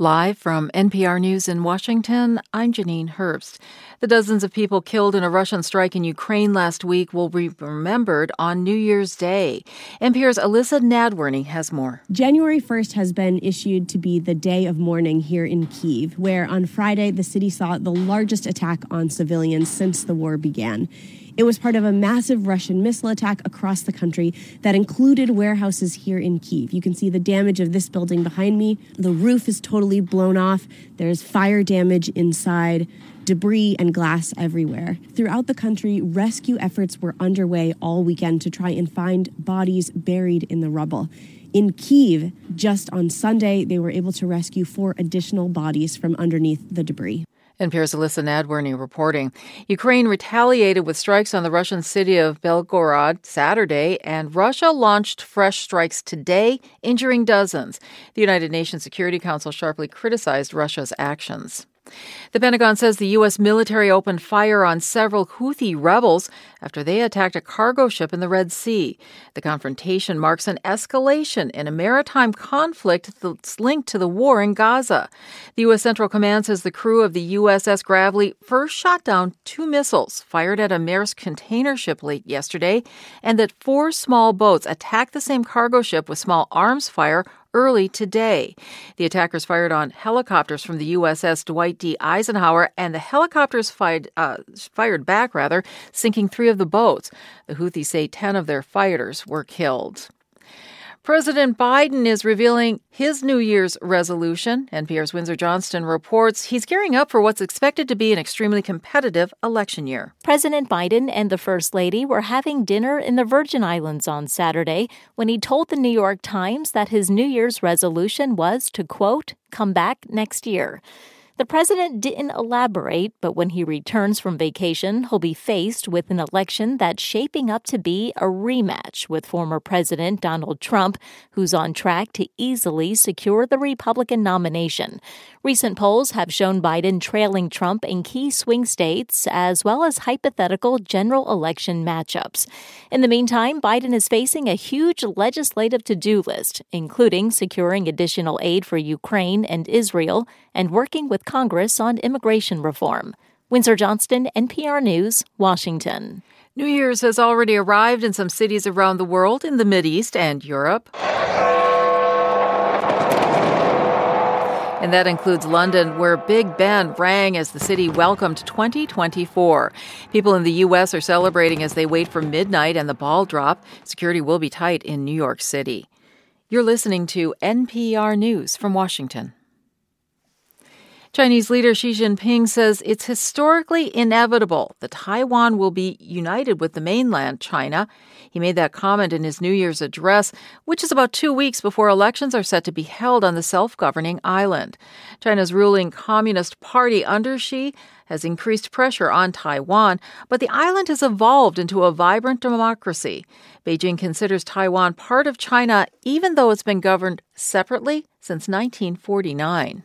Live from NPR News in Washington, I'm Janine Herbst. The dozens of people killed in a Russian strike in Ukraine last week will be remembered on New Year's Day. NPR's Elissa Nadworny has more. January 1st has been issued to be the day of mourning here in Kiev, where on Friday the city saw the largest attack on civilians since the war began. It was part of a massive Russian missile attack across the country that included warehouses here in Kiev. You can see the damage of this building behind me. The roof is totally blown off. There's fire damage inside debris and glass everywhere. Throughout the country, rescue efforts were underway all weekend to try and find bodies buried in the rubble. In Kiev, just on Sunday, they were able to rescue four additional bodies from underneath the debris. NPR's Elissa Nadworny reporting. Ukraine retaliated with strikes on the Russian city of Belgorod Saturday, and Russia launched fresh strikes today, injuring dozens. The United Nations Security Council sharply criticized Russia's actions. The Pentagon says the U.S. military opened fire on several Houthi rebels after they attacked a cargo ship in the Red Sea. The confrontation marks an escalation in a maritime conflict that's linked to the war in Gaza. The U.S. Central Command says the crew of the USS Gravely first shot down two missiles fired at a Maersk container ship late yesterday, and that four small boats attacked the same cargo ship with small arms fire early today. The attackers fired on helicopters from the USS Dwight D. Eisenhower, and the helicopters fired, uh, fired back, rather, sinking three of the boats. The Houthis say 10 of their fighters were killed. President Biden is revealing his New Year's resolution. NPR's Windsor Johnston reports he's gearing up for what's expected to be an extremely competitive election year. President Biden and the First Lady were having dinner in the Virgin Islands on Saturday when he told the New York Times that his New Year's resolution was to, quote, come back next year. The president didn't elaborate, but when he returns from vacation, he'll be faced with an election that's shaping up to be a rematch with former President Donald Trump, who's on track to easily secure the Republican nomination. Recent polls have shown Biden trailing Trump in key swing states, as well as hypothetical general election matchups. In the meantime, Biden is facing a huge legislative to do list, including securing additional aid for Ukraine and Israel and working with Congress on immigration reform. Windsor Johnston, NPR News, Washington. New Year's has already arrived in some cities around the world in the Mideast and Europe. And that includes London, where Big Ben rang as the city welcomed 2024. People in the U.S. are celebrating as they wait for midnight and the ball drop. Security will be tight in New York City. You're listening to NPR News from Washington. Chinese leader Xi Jinping says it's historically inevitable that Taiwan will be united with the mainland China. He made that comment in his New Year's address, which is about two weeks before elections are set to be held on the self governing island. China's ruling Communist Party under Xi has increased pressure on Taiwan, but the island has evolved into a vibrant democracy. Beijing considers Taiwan part of China, even though it's been governed separately since 1949.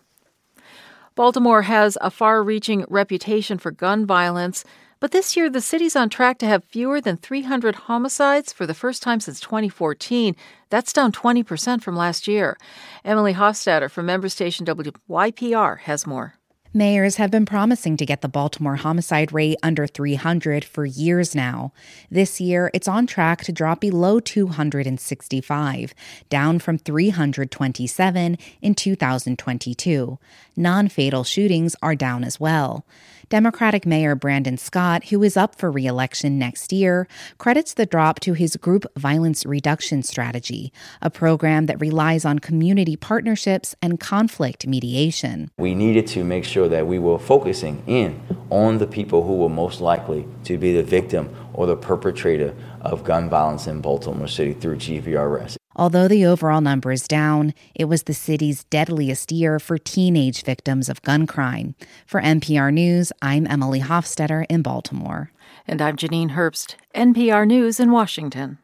Baltimore has a far reaching reputation for gun violence, but this year the city's on track to have fewer than 300 homicides for the first time since 2014. That's down 20% from last year. Emily Hofstetter from member station WYPR has more. Mayors have been promising to get the Baltimore homicide rate under 300 for years now. This year, it's on track to drop below 265, down from 327 in 2022. Non fatal shootings are down as well. Democratic Mayor Brandon Scott, who is up for reelection next year, credits the drop to his group violence reduction strategy, a program that relies on community partnerships and conflict mediation. We needed to make sure that we were focusing in on the people who were most likely to be the victim or the perpetrator of gun violence in Baltimore City through GVRS. Although the overall number is down, it was the city's deadliest year for teenage victims of gun crime. For NPR News, I'm Emily Hofstetter in Baltimore. And I'm Janine Herbst, NPR News in Washington.